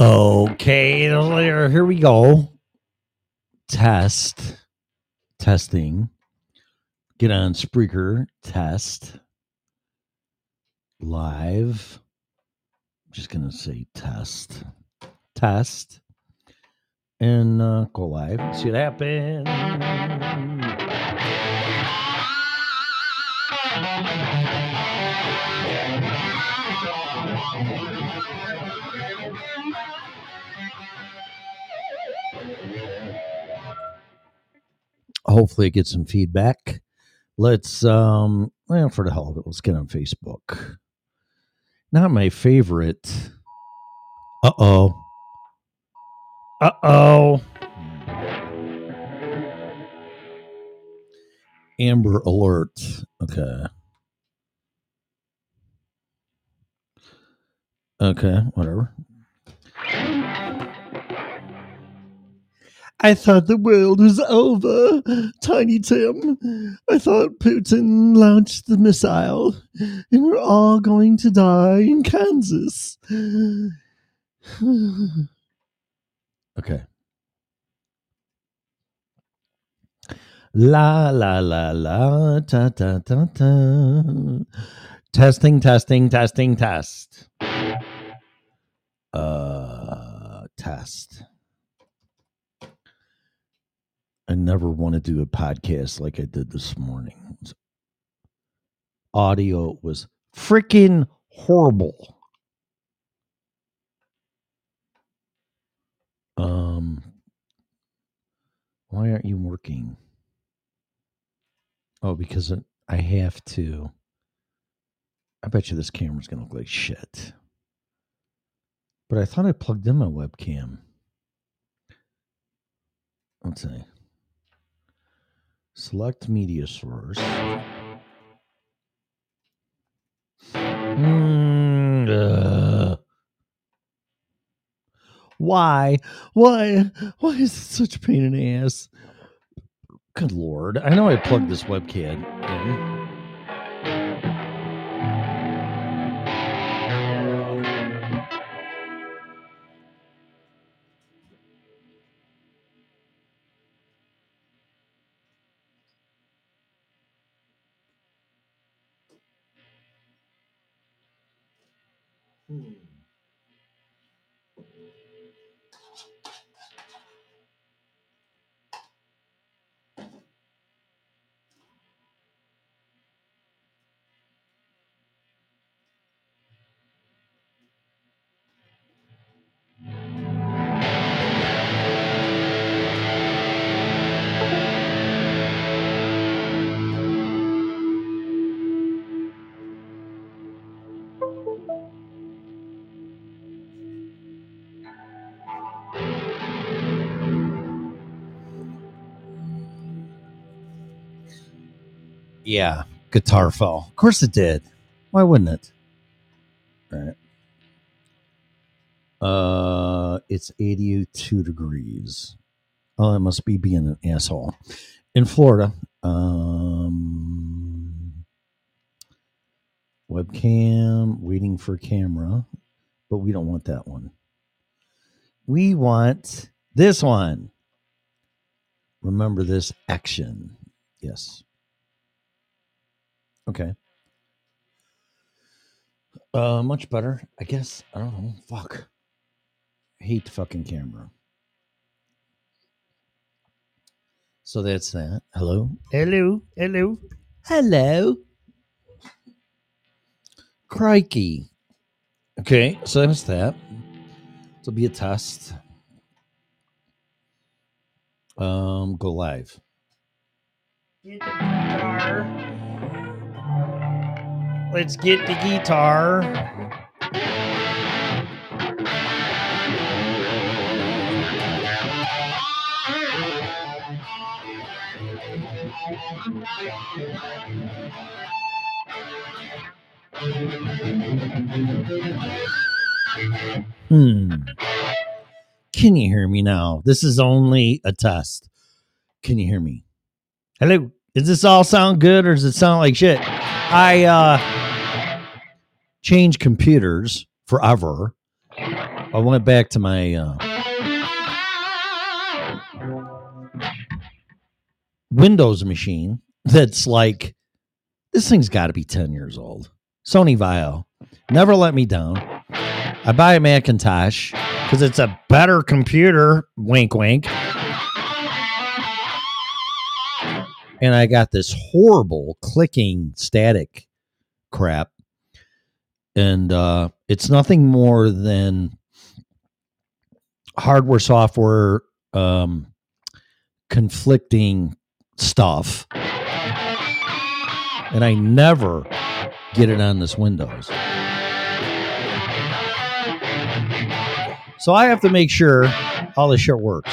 Okay, here we go. Test. Testing. Get on Spreaker. Test. Live. I'm just going to say test. Test. And uh, go live. See what happens. Hopefully get some feedback. Let's um well for the hell of it, let's get on Facebook. Not my favorite. Uh oh. Uh oh. Amber alert. Okay. Okay, whatever. I thought the world was over, Tiny Tim. I thought Putin launched the missile and we're all going to die in Kansas. okay. La la la la ta ta ta ta. Testing, testing, testing, test. Uh, test. I never want to do a podcast like I did this morning. Audio was freaking horrible. Um, why aren't you working? Oh, because I have to. I bet you this camera's going to look like shit. But I thought I plugged in my webcam. Let's see. Select media source. Mm, uh. Why? Why? Why is it such a pain in the ass? Good lord. I know I plugged this webcam Yeah, guitar fell. Of course it did. Why wouldn't it? All right. Uh, it's 82 degrees. Oh, it must be being an asshole. In Florida, um, webcam, waiting for camera, but we don't want that one. We want this one. Remember this action. Yes. Okay. Uh, much better, I guess. I don't know. Fuck. I hate the fucking camera. So that's that. Hello. Hello. Hello. Hello. Crikey. Okay, so that's that. It'll be a test. Um, go live. Let's get the guitar. Hmm. Can you hear me now? This is only a test. Can you hear me? Hello. Does this all sound good or does it sound like shit? I uh change computers forever. I went back to my uh, Windows machine that's like this thing's got to be 10 years old. Sony Vaio. Never let me down. I buy a Macintosh because it's a better computer. Wink, wink. And I got this horrible clicking static crap. And uh, it's nothing more than hardware, software, um, conflicting stuff. And I never get it on this Windows. So I have to make sure all this shit works.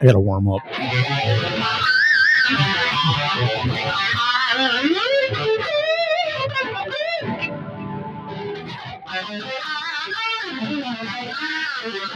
I gotta warm up.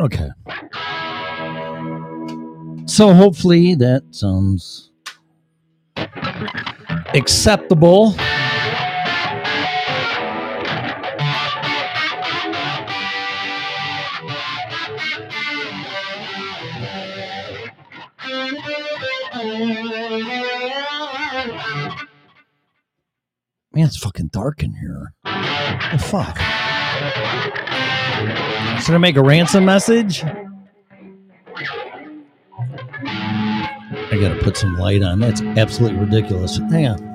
Okay. So hopefully that sounds acceptable. Man, it's fucking dark in here. The fuck? Should I make a ransom message? I gotta put some light on. That's absolutely ridiculous. Hang on.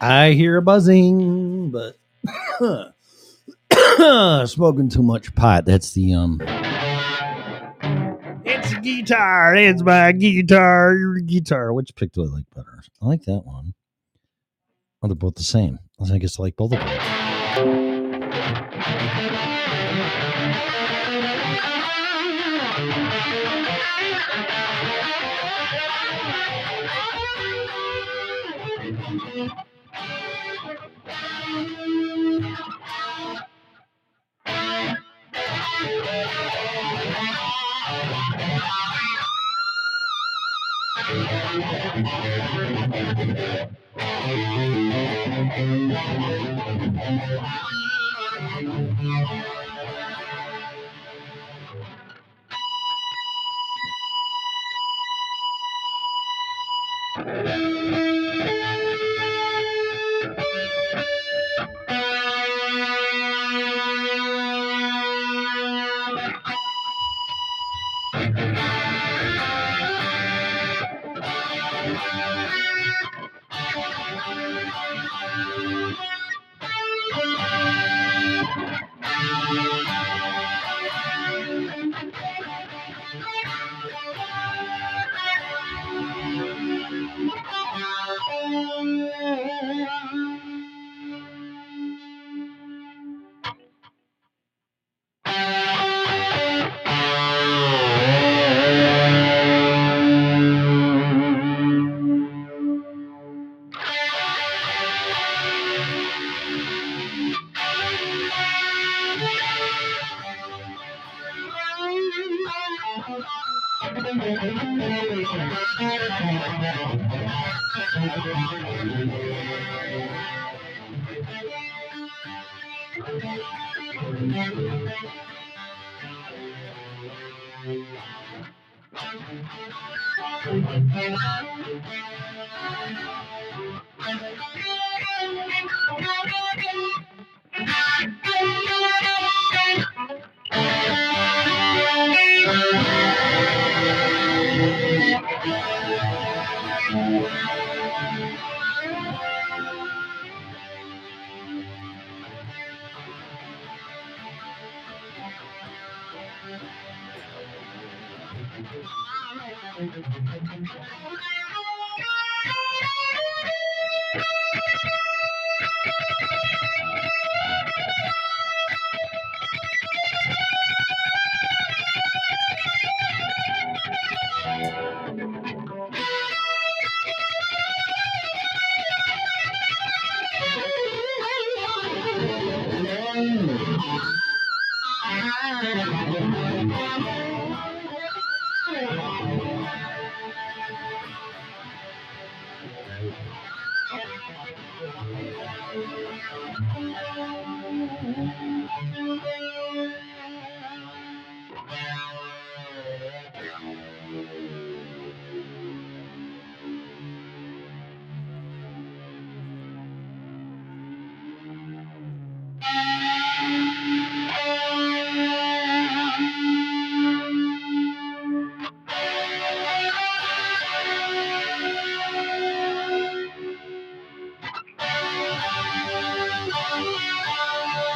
I hear a buzzing, but smoking too much pot. That's the um. It's a guitar. It's my guitar. Your guitar. Which pick do I like better? I like that one. Oh, they're both the same. I guess I like both of them. Thank you.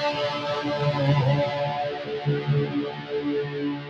Thank you.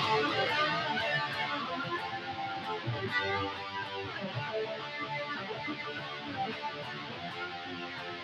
Thank you.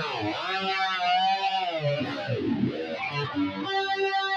Thank you.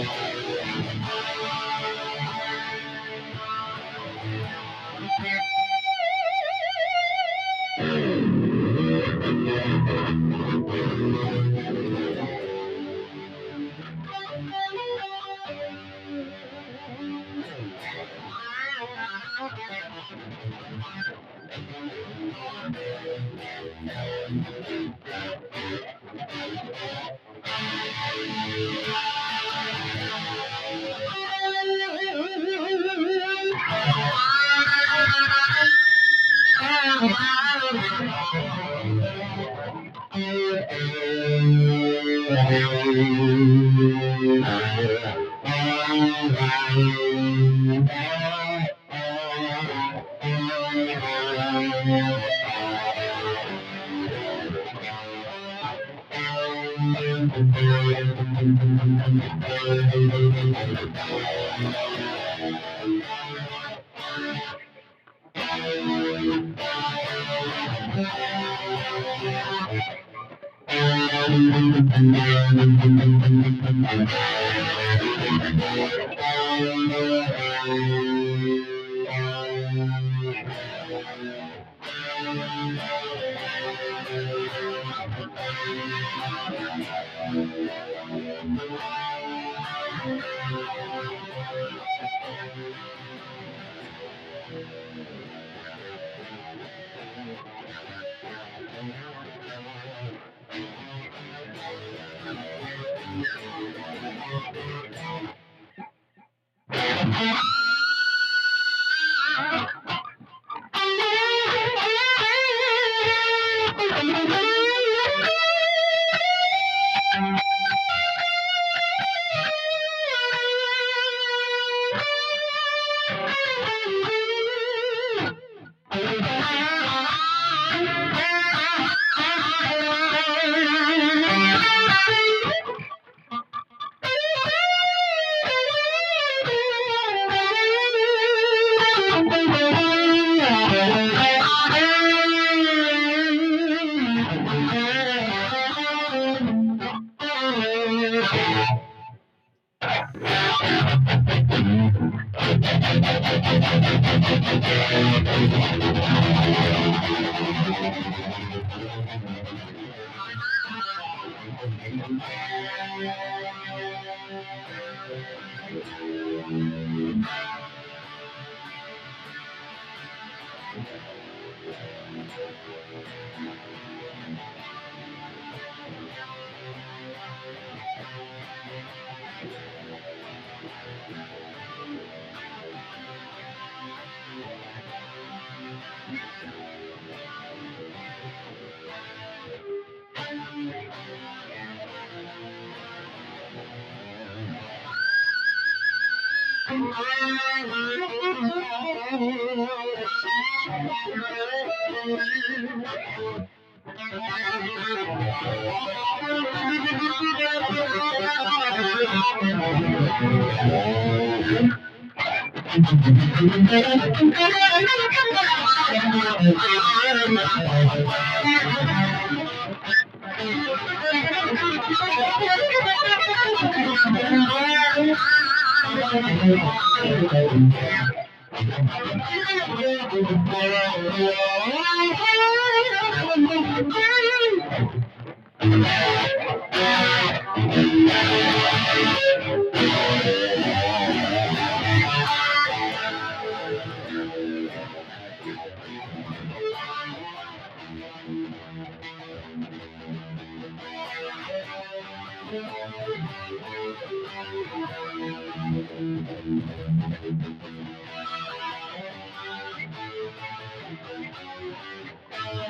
I'm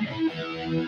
Thank you.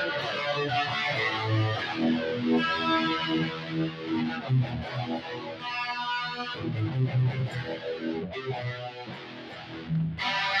Thank you.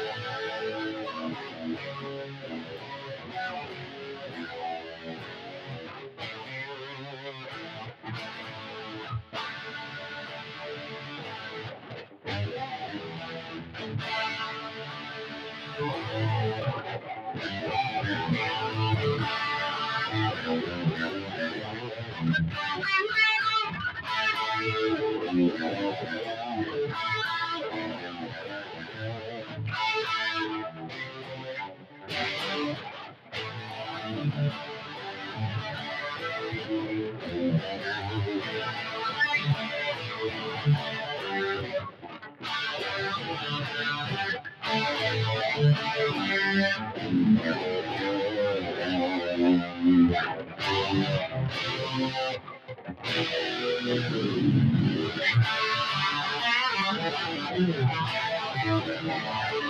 Thank you.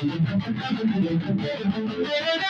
Thank you.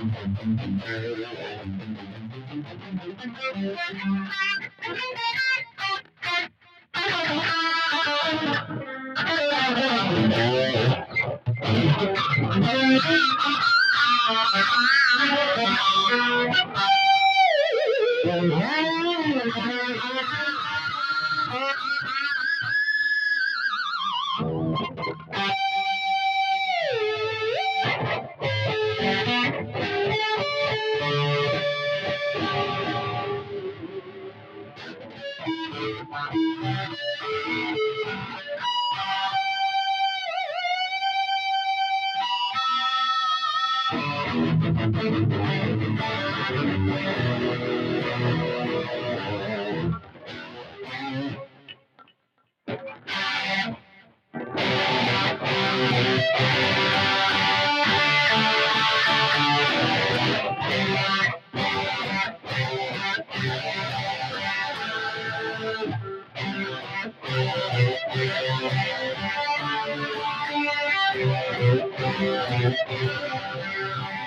Thank you. Thank you.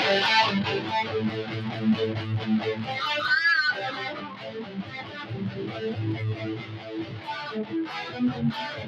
Thank you.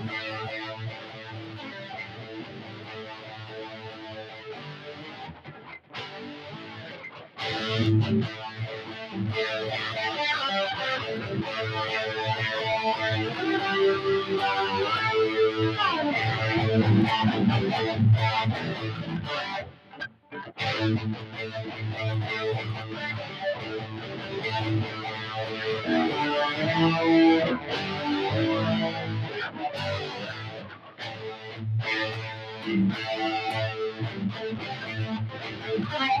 Bye.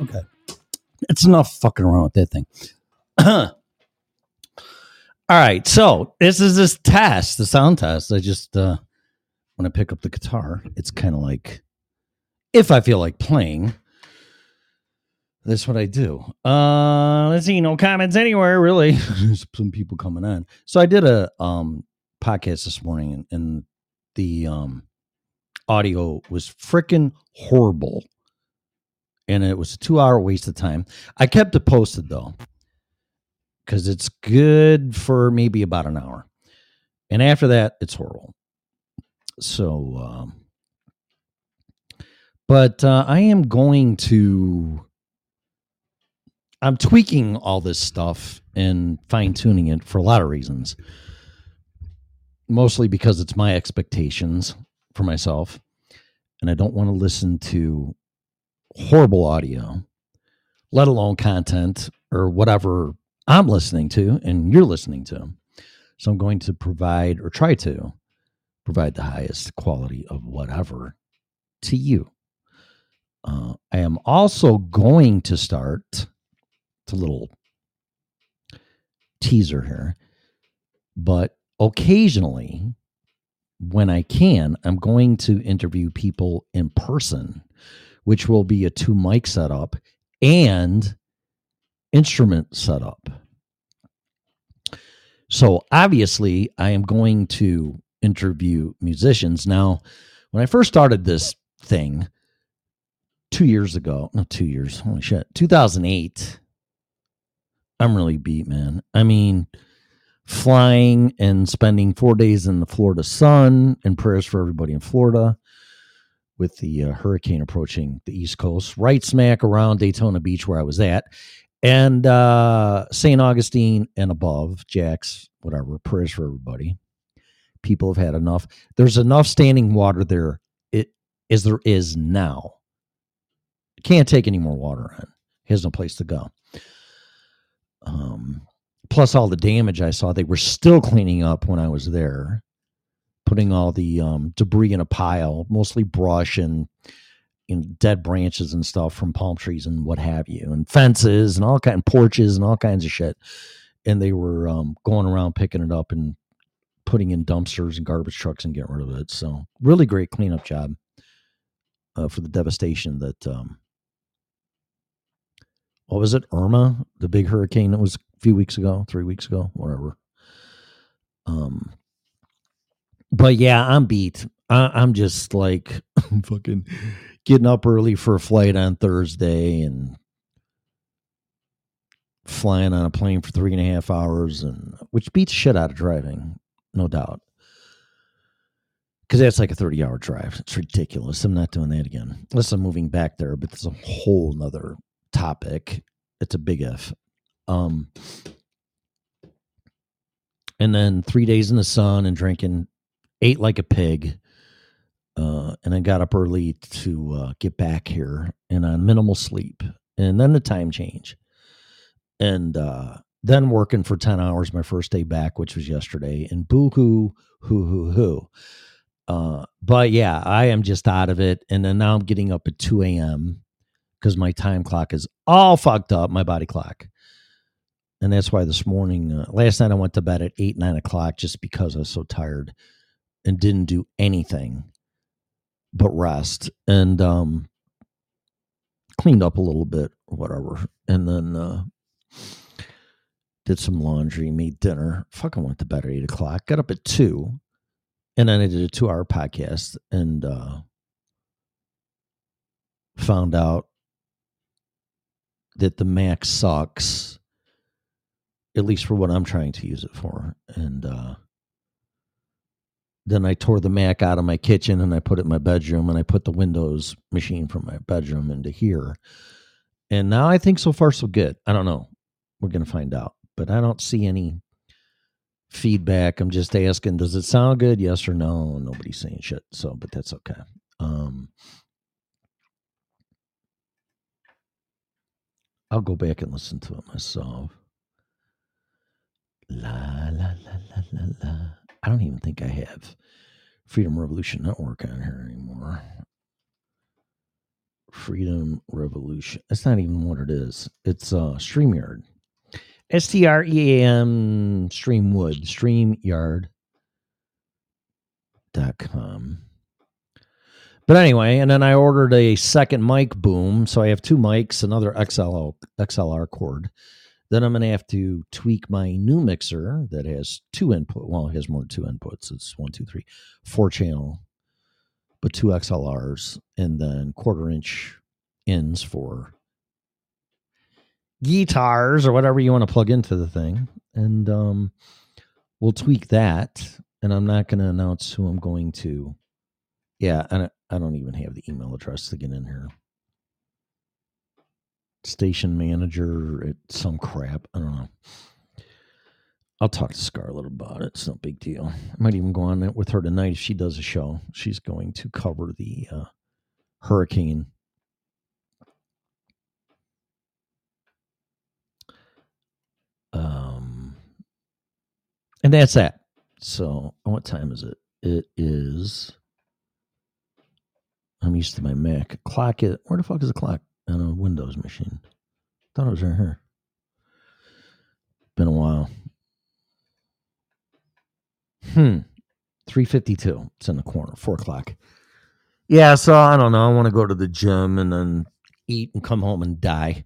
Okay. It's enough fucking around with that thing. All right. So this is this test, the sound test. I just uh when I pick up the guitar, it's kind of like if I feel like playing, that's what I do. Uh let's see, no comments anywhere, really. Some people coming on. So I did a um podcast this morning and, and the um audio was freaking horrible and it was a two hour waste of time. I kept it posted though, because it's good for maybe about an hour. And after that, it's horrible. So, um, but uh, I am going to, I'm tweaking all this stuff and fine tuning it for a lot of reasons. Mostly because it's my expectations for myself. And I don't want to listen to horrible audio, let alone content or whatever I'm listening to and you're listening to. So I'm going to provide or try to provide the highest quality of whatever to you. Uh, I am also going to start, it's a little teaser here, but occasionally when I can, I'm going to interview people in person which will be a two mic setup and instrument setup. So obviously, I am going to interview musicians. Now, when I first started this thing two years ago, not two years, holy shit, 2008, I'm really beat, man. I mean, flying and spending four days in the Florida sun and prayers for everybody in Florida with the uh, hurricane approaching the East Coast, right smack around Daytona Beach where I was at, and uh, St. Augustine and above, Jack's, whatever, prayers for everybody. People have had enough. There's enough standing water there it, as there is now. Can't take any more water on. Has no place to go. Um, plus all the damage I saw, they were still cleaning up when I was there putting all the um, debris in a pile, mostly brush and in dead branches and stuff from palm trees and what have you, and fences and all kind of porches and all kinds of shit. And they were um, going around picking it up and putting in dumpsters and garbage trucks and getting rid of it. So really great cleanup job uh, for the devastation that. Um, what was it? Irma, the big hurricane that was few weeks ago, three weeks ago, whatever. Um, but yeah, I'm beat. I, am just like fucking getting up early for a flight on Thursday and flying on a plane for three and a half hours, and which beats shit out of driving, no doubt. Because that's like a 30 hour drive. It's ridiculous. I'm not doing that again. Unless I'm moving back there, but it's a whole nother topic. It's a big F. Um, and then three days in the sun and drinking ate like a pig. Uh, and I got up early to uh, get back here and on minimal sleep. And then the time change. And uh, then working for 10 hours my first day back, which was yesterday. And boo hoo, hoo, hoo, hoo. Uh, but yeah, I am just out of it. And then now I'm getting up at 2 a.m. because my time clock is all fucked up, my body clock. And that's why this morning, uh, last night I went to bed at 8, 9 o'clock just because I was so tired and didn't do anything but rest and um, cleaned up a little bit, or whatever. And then uh, did some laundry, made dinner. Fucking went to bed at 8 o'clock, got up at 2 and then I did a two hour podcast and uh, found out that the Mac sucks, at least for what I'm trying to use it for. And uh, then I tore the Mac out of my kitchen and I put it in my bedroom and I put the Windows machine from my bedroom into here. And now I think so far so good. I don't know. We're going to find out. But I don't see any feedback. I'm just asking, does it sound good? Yes or no? Nobody's saying shit. So, but that's okay. Um, I'll go back and listen to it myself. La la la la la la. I don't even think I have Freedom Revolution Network on here anymore. Freedom Revolution. That's not even what it is. It's uh StreamYard. S T R E A M Streamwood, StreamYard.com. But anyway, and then I ordered a second mic boom. So I have two mics, another XLR, XLR cord. Then I'm going to have to tweak my new mixer that has two input. Well, it has more than two inputs. It's one, two, three, four channel, but two XLRs and then quarter inch ins for guitars or whatever you want to plug into the thing. And um, we'll tweak that. And I'm not going to announce who I'm going to. Yeah, and I don't even have the email address to get in here. Station manager at some crap. I don't know. I'll talk to Scarlett about it. It's no big deal. I might even go on it with her tonight if she does a show. She's going to cover the uh, hurricane Um, and that's that. So, what time is it? It is. I'm used to my Mac. Clock it. Where the fuck is the clock on a Windows machine? Thought it was right here. Been a while. Hmm. 352. It's in the corner. Four o'clock. Yeah, so I don't know. I want to go to the gym and then eat and come home and die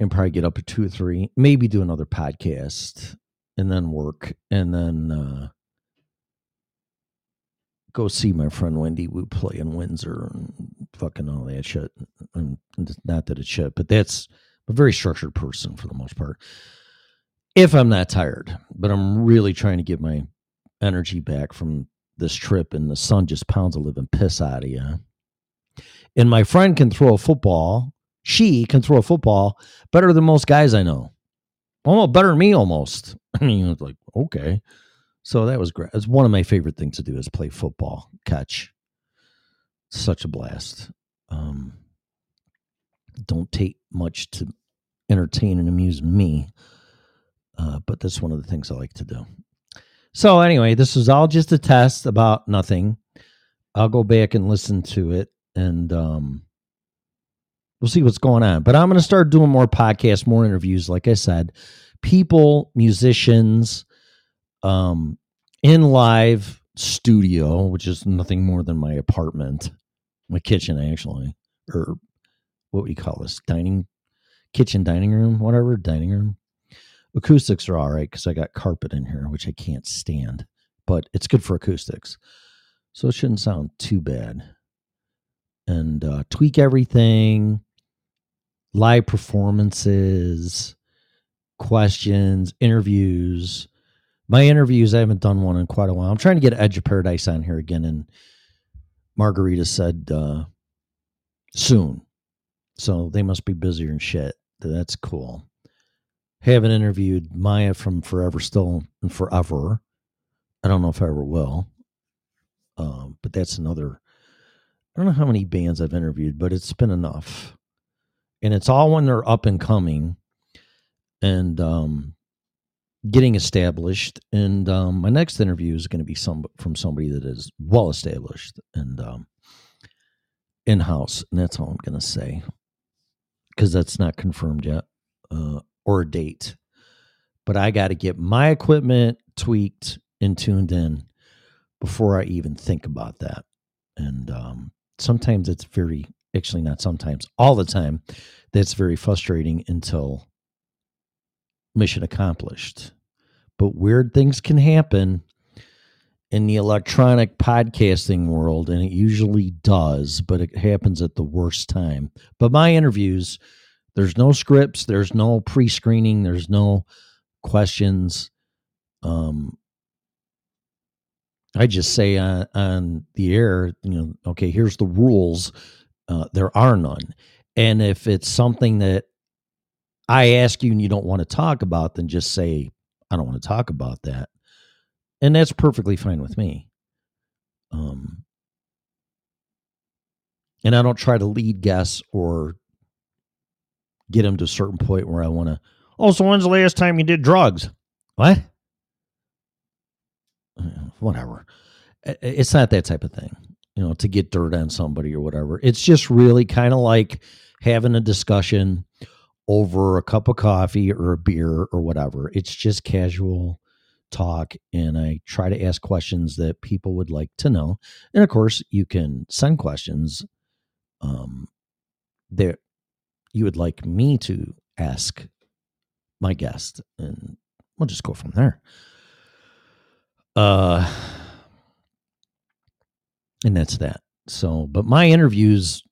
and probably get up at two or three, maybe do another podcast and then work and then uh, go see my friend Wendy We play in Windsor and fucking all that shit. And not that it's shit, but that's a very structured person for the most part. If I'm not tired, but I'm really trying to get my energy back from this trip, and the sun just pounds a living piss out of you. And my friend can throw a football she can throw a football better than most guys I know. Almost better than me, almost. I mean, it's like, okay. So that was great. It's one of my favorite things to do is play football, catch. Such a blast. Um, don't take much to entertain and amuse me, uh, but that's one of the things I like to do. So anyway, this was all just a test about nothing. I'll go back and listen to it, and um, we'll see what's going on. But I'm going to start doing more podcasts, more interviews. Like I said, people, musicians, um, in live studio, which is nothing more than my apartment, my kitchen actually, or what we call this dining kitchen dining room, whatever dining room. Acoustics are all right because I got carpet in here, which I can't stand, but it's good for acoustics, so it shouldn't sound too bad. And uh, tweak everything live performances, questions, interviews. My interviews, I haven't done one in quite a while. I'm trying to get Edge of Paradise on here again, and Margarita said uh, soon. So they must be busier and shit. That's cool. Haven't interviewed Maya from Forever Still and Forever. I don't know if I ever will. Um, but that's another. I don't know how many bands I've interviewed, but it's been enough and it's all when they're up and coming and um getting established. And um, my next interview is going to be some from somebody that is well established and um, in house. And that's all I'm going to say because that's not confirmed yet uh, or a date. But I got to get my equipment tweaked and tuned in before I even think about that. And um, sometimes it's very, actually, not sometimes, all the time, that's very frustrating until mission accomplished. But weird things can happen in the electronic podcasting world, and it usually does, but it happens at the worst time. But my interviews, there's no scripts, there's no pre screening, there's no questions. Um, I just say on, on the air, you know, okay, here's the rules. Uh, there are none. And if it's something that I ask you and you don't want to talk about, then just say, I don't want to talk about that. And that's perfectly fine with me. Um, and I don't try to lead guests or get them to a certain point where I want to, oh, so when's the last time you did drugs? What? whatever. It's not that type of thing, you know, to get dirt on somebody or whatever. It's just really kind of like having a discussion over a cup of coffee or a beer or whatever. It's just casual talk and I try to ask questions that people would like to know. And of course, you can send questions um that you would like me to ask my guest and we'll just go from there. Uh, and that's that. So, but my interviews,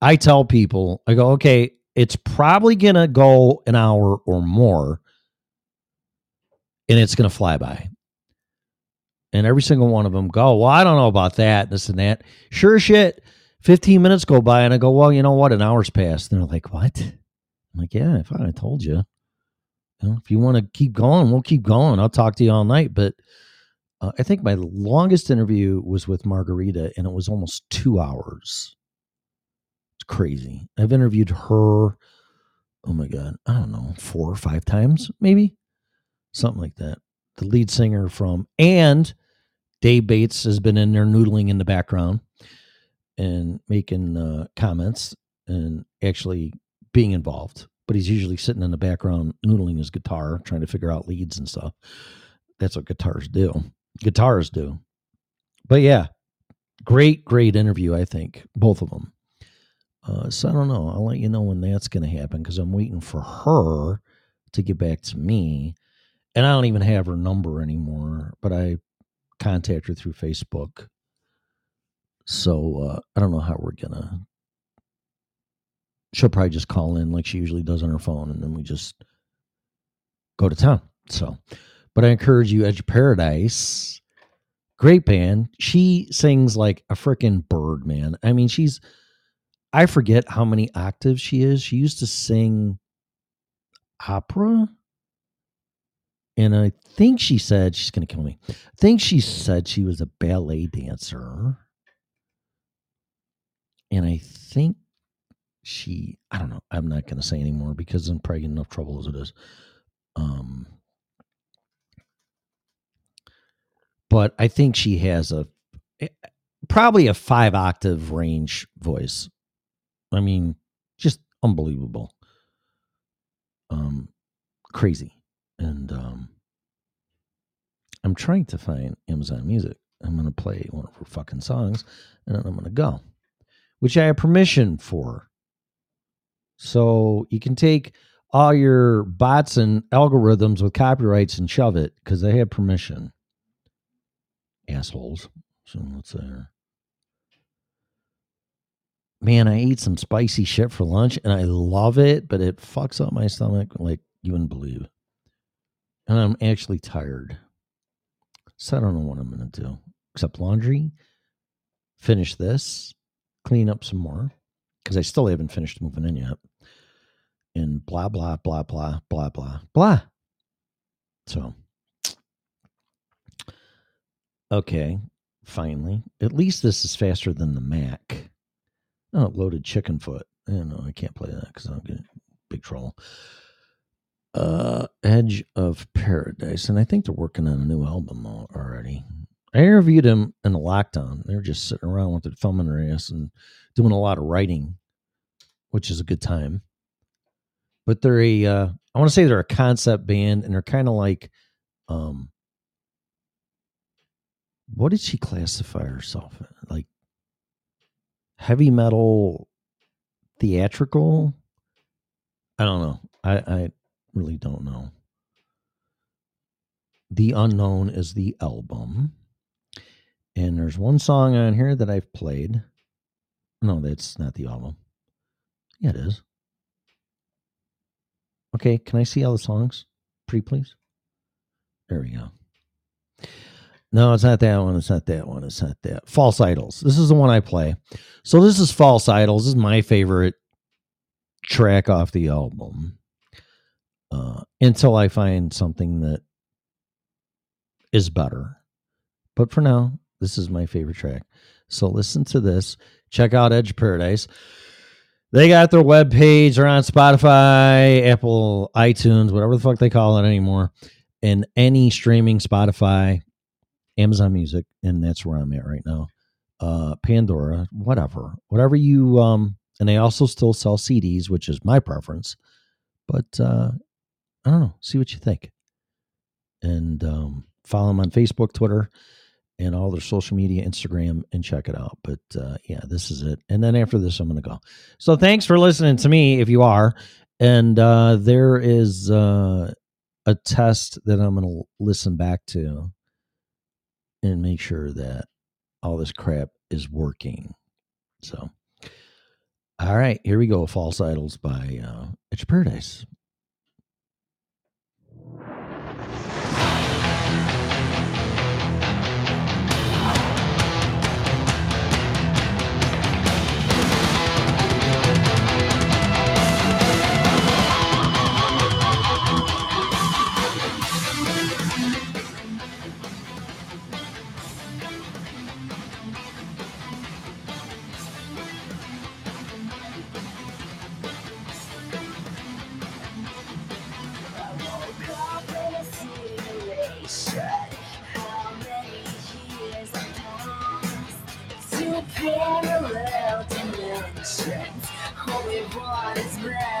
I tell people, I go, okay, it's probably going to go an hour or more and it's going to fly by. And every single one of them go, well, I don't know about that, this and that. Sure shit. 15 minutes go by and I go, well, you know what? An hour's passed. And they're like, what? I'm like, yeah, if I told you. if you want to keep going, we'll keep going. I'll talk to you all night. But uh, I think my longest interview was with Margarita, and it was almost two hours. It's crazy. I've interviewed her. Oh my god, I don't know, four or five times, maybe something like that. The lead singer from and Dave Bates has been in there noodling in the background and making uh, comments and actually being involved. But he's usually sitting in the background noodling his guitar, trying to figure out leads and stuff. That's what guitars do guitars do. But yeah, great, great interview, I think, both of them. Uh, so I don't know. I'll let you know when that's going to happen because I'm waiting for her to get back to me. And I don't even have her number anymore, but I contact her through Facebook. So uh, I don't know how we're going to. She'll probably just call in like she usually does on her phone, and then we just go to town. So but I encourage you, Edge Paradise, great band. She sings like a freaking bird, man. I mean, she's, I forget how many octaves she is. She used to sing opera. And I think she said, she's going to kill me. I think she said she was a ballet dancer. And I think she, I don't know, I'm not going to say anymore because I'm probably in enough trouble as it is. Um, but I think she has a eh, probably a five octave range voice. I mean, just unbelievable. Um, crazy. And um, I'm trying to find Amazon Music. I'm going to play one of her fucking songs and then I'm going to go, which I have permission for. So you can take all your bots and algorithms with copyrights and shove it because they have permission assholes. So let's say, man, I ate some spicy shit for lunch and I love it, but it fucks up my stomach like you wouldn't believe. And I'm actually tired. So I don't know what I'm going to do except laundry, finish this, clean up some more because I still haven't finished moving in yet. And blah, blah, blah, blah, blah, blah, blah. So Okay, finally. At least this is faster than the Mac. Oh, loaded chicken foot. Eh, know I can't play that because I'm getting big trouble. Uh, Edge of Paradise, and I think they're working on a new album already. I interviewed them in the lockdown. They're just sitting around with their thumb in their ass and doing a lot of writing, which is a good time. But they're a, uh, I want to say they're a concept band, and they're kind of like, um, what did she classify herself? Like heavy metal, theatrical. I don't know. I, I really don't know. The Unknown is the album. And there's one song on here that I've played. No, that's not the album. Yeah, it is. Okay, can I see all the songs? Pretty please. There we go. No, it's not that one. It's not that one. It's not that. False Idols. This is the one I play. So this is False Idols. This is my favorite track off the album. Uh, until I find something that is better. But for now, this is my favorite track. So listen to this. Check out Edge Paradise. They got their web page. They're on Spotify, Apple, iTunes, whatever the fuck they call it anymore, and any streaming Spotify, Amazon Music, and that's where I'm at right now. Uh, Pandora, whatever, whatever you um, and they also still sell CDs, which is my preference. But uh, I don't know. See what you think, and um, follow them on Facebook, Twitter, and all their social media, Instagram, and check it out. But uh, yeah, this is it. And then after this, I'm going to go. So thanks for listening to me, if you are. And uh, there is uh, a test that I'm going to listen back to and make sure that all this crap is working. So, all right, here we go. False Idols by uh, Edge Paradise. Parallel dimensions. One is meant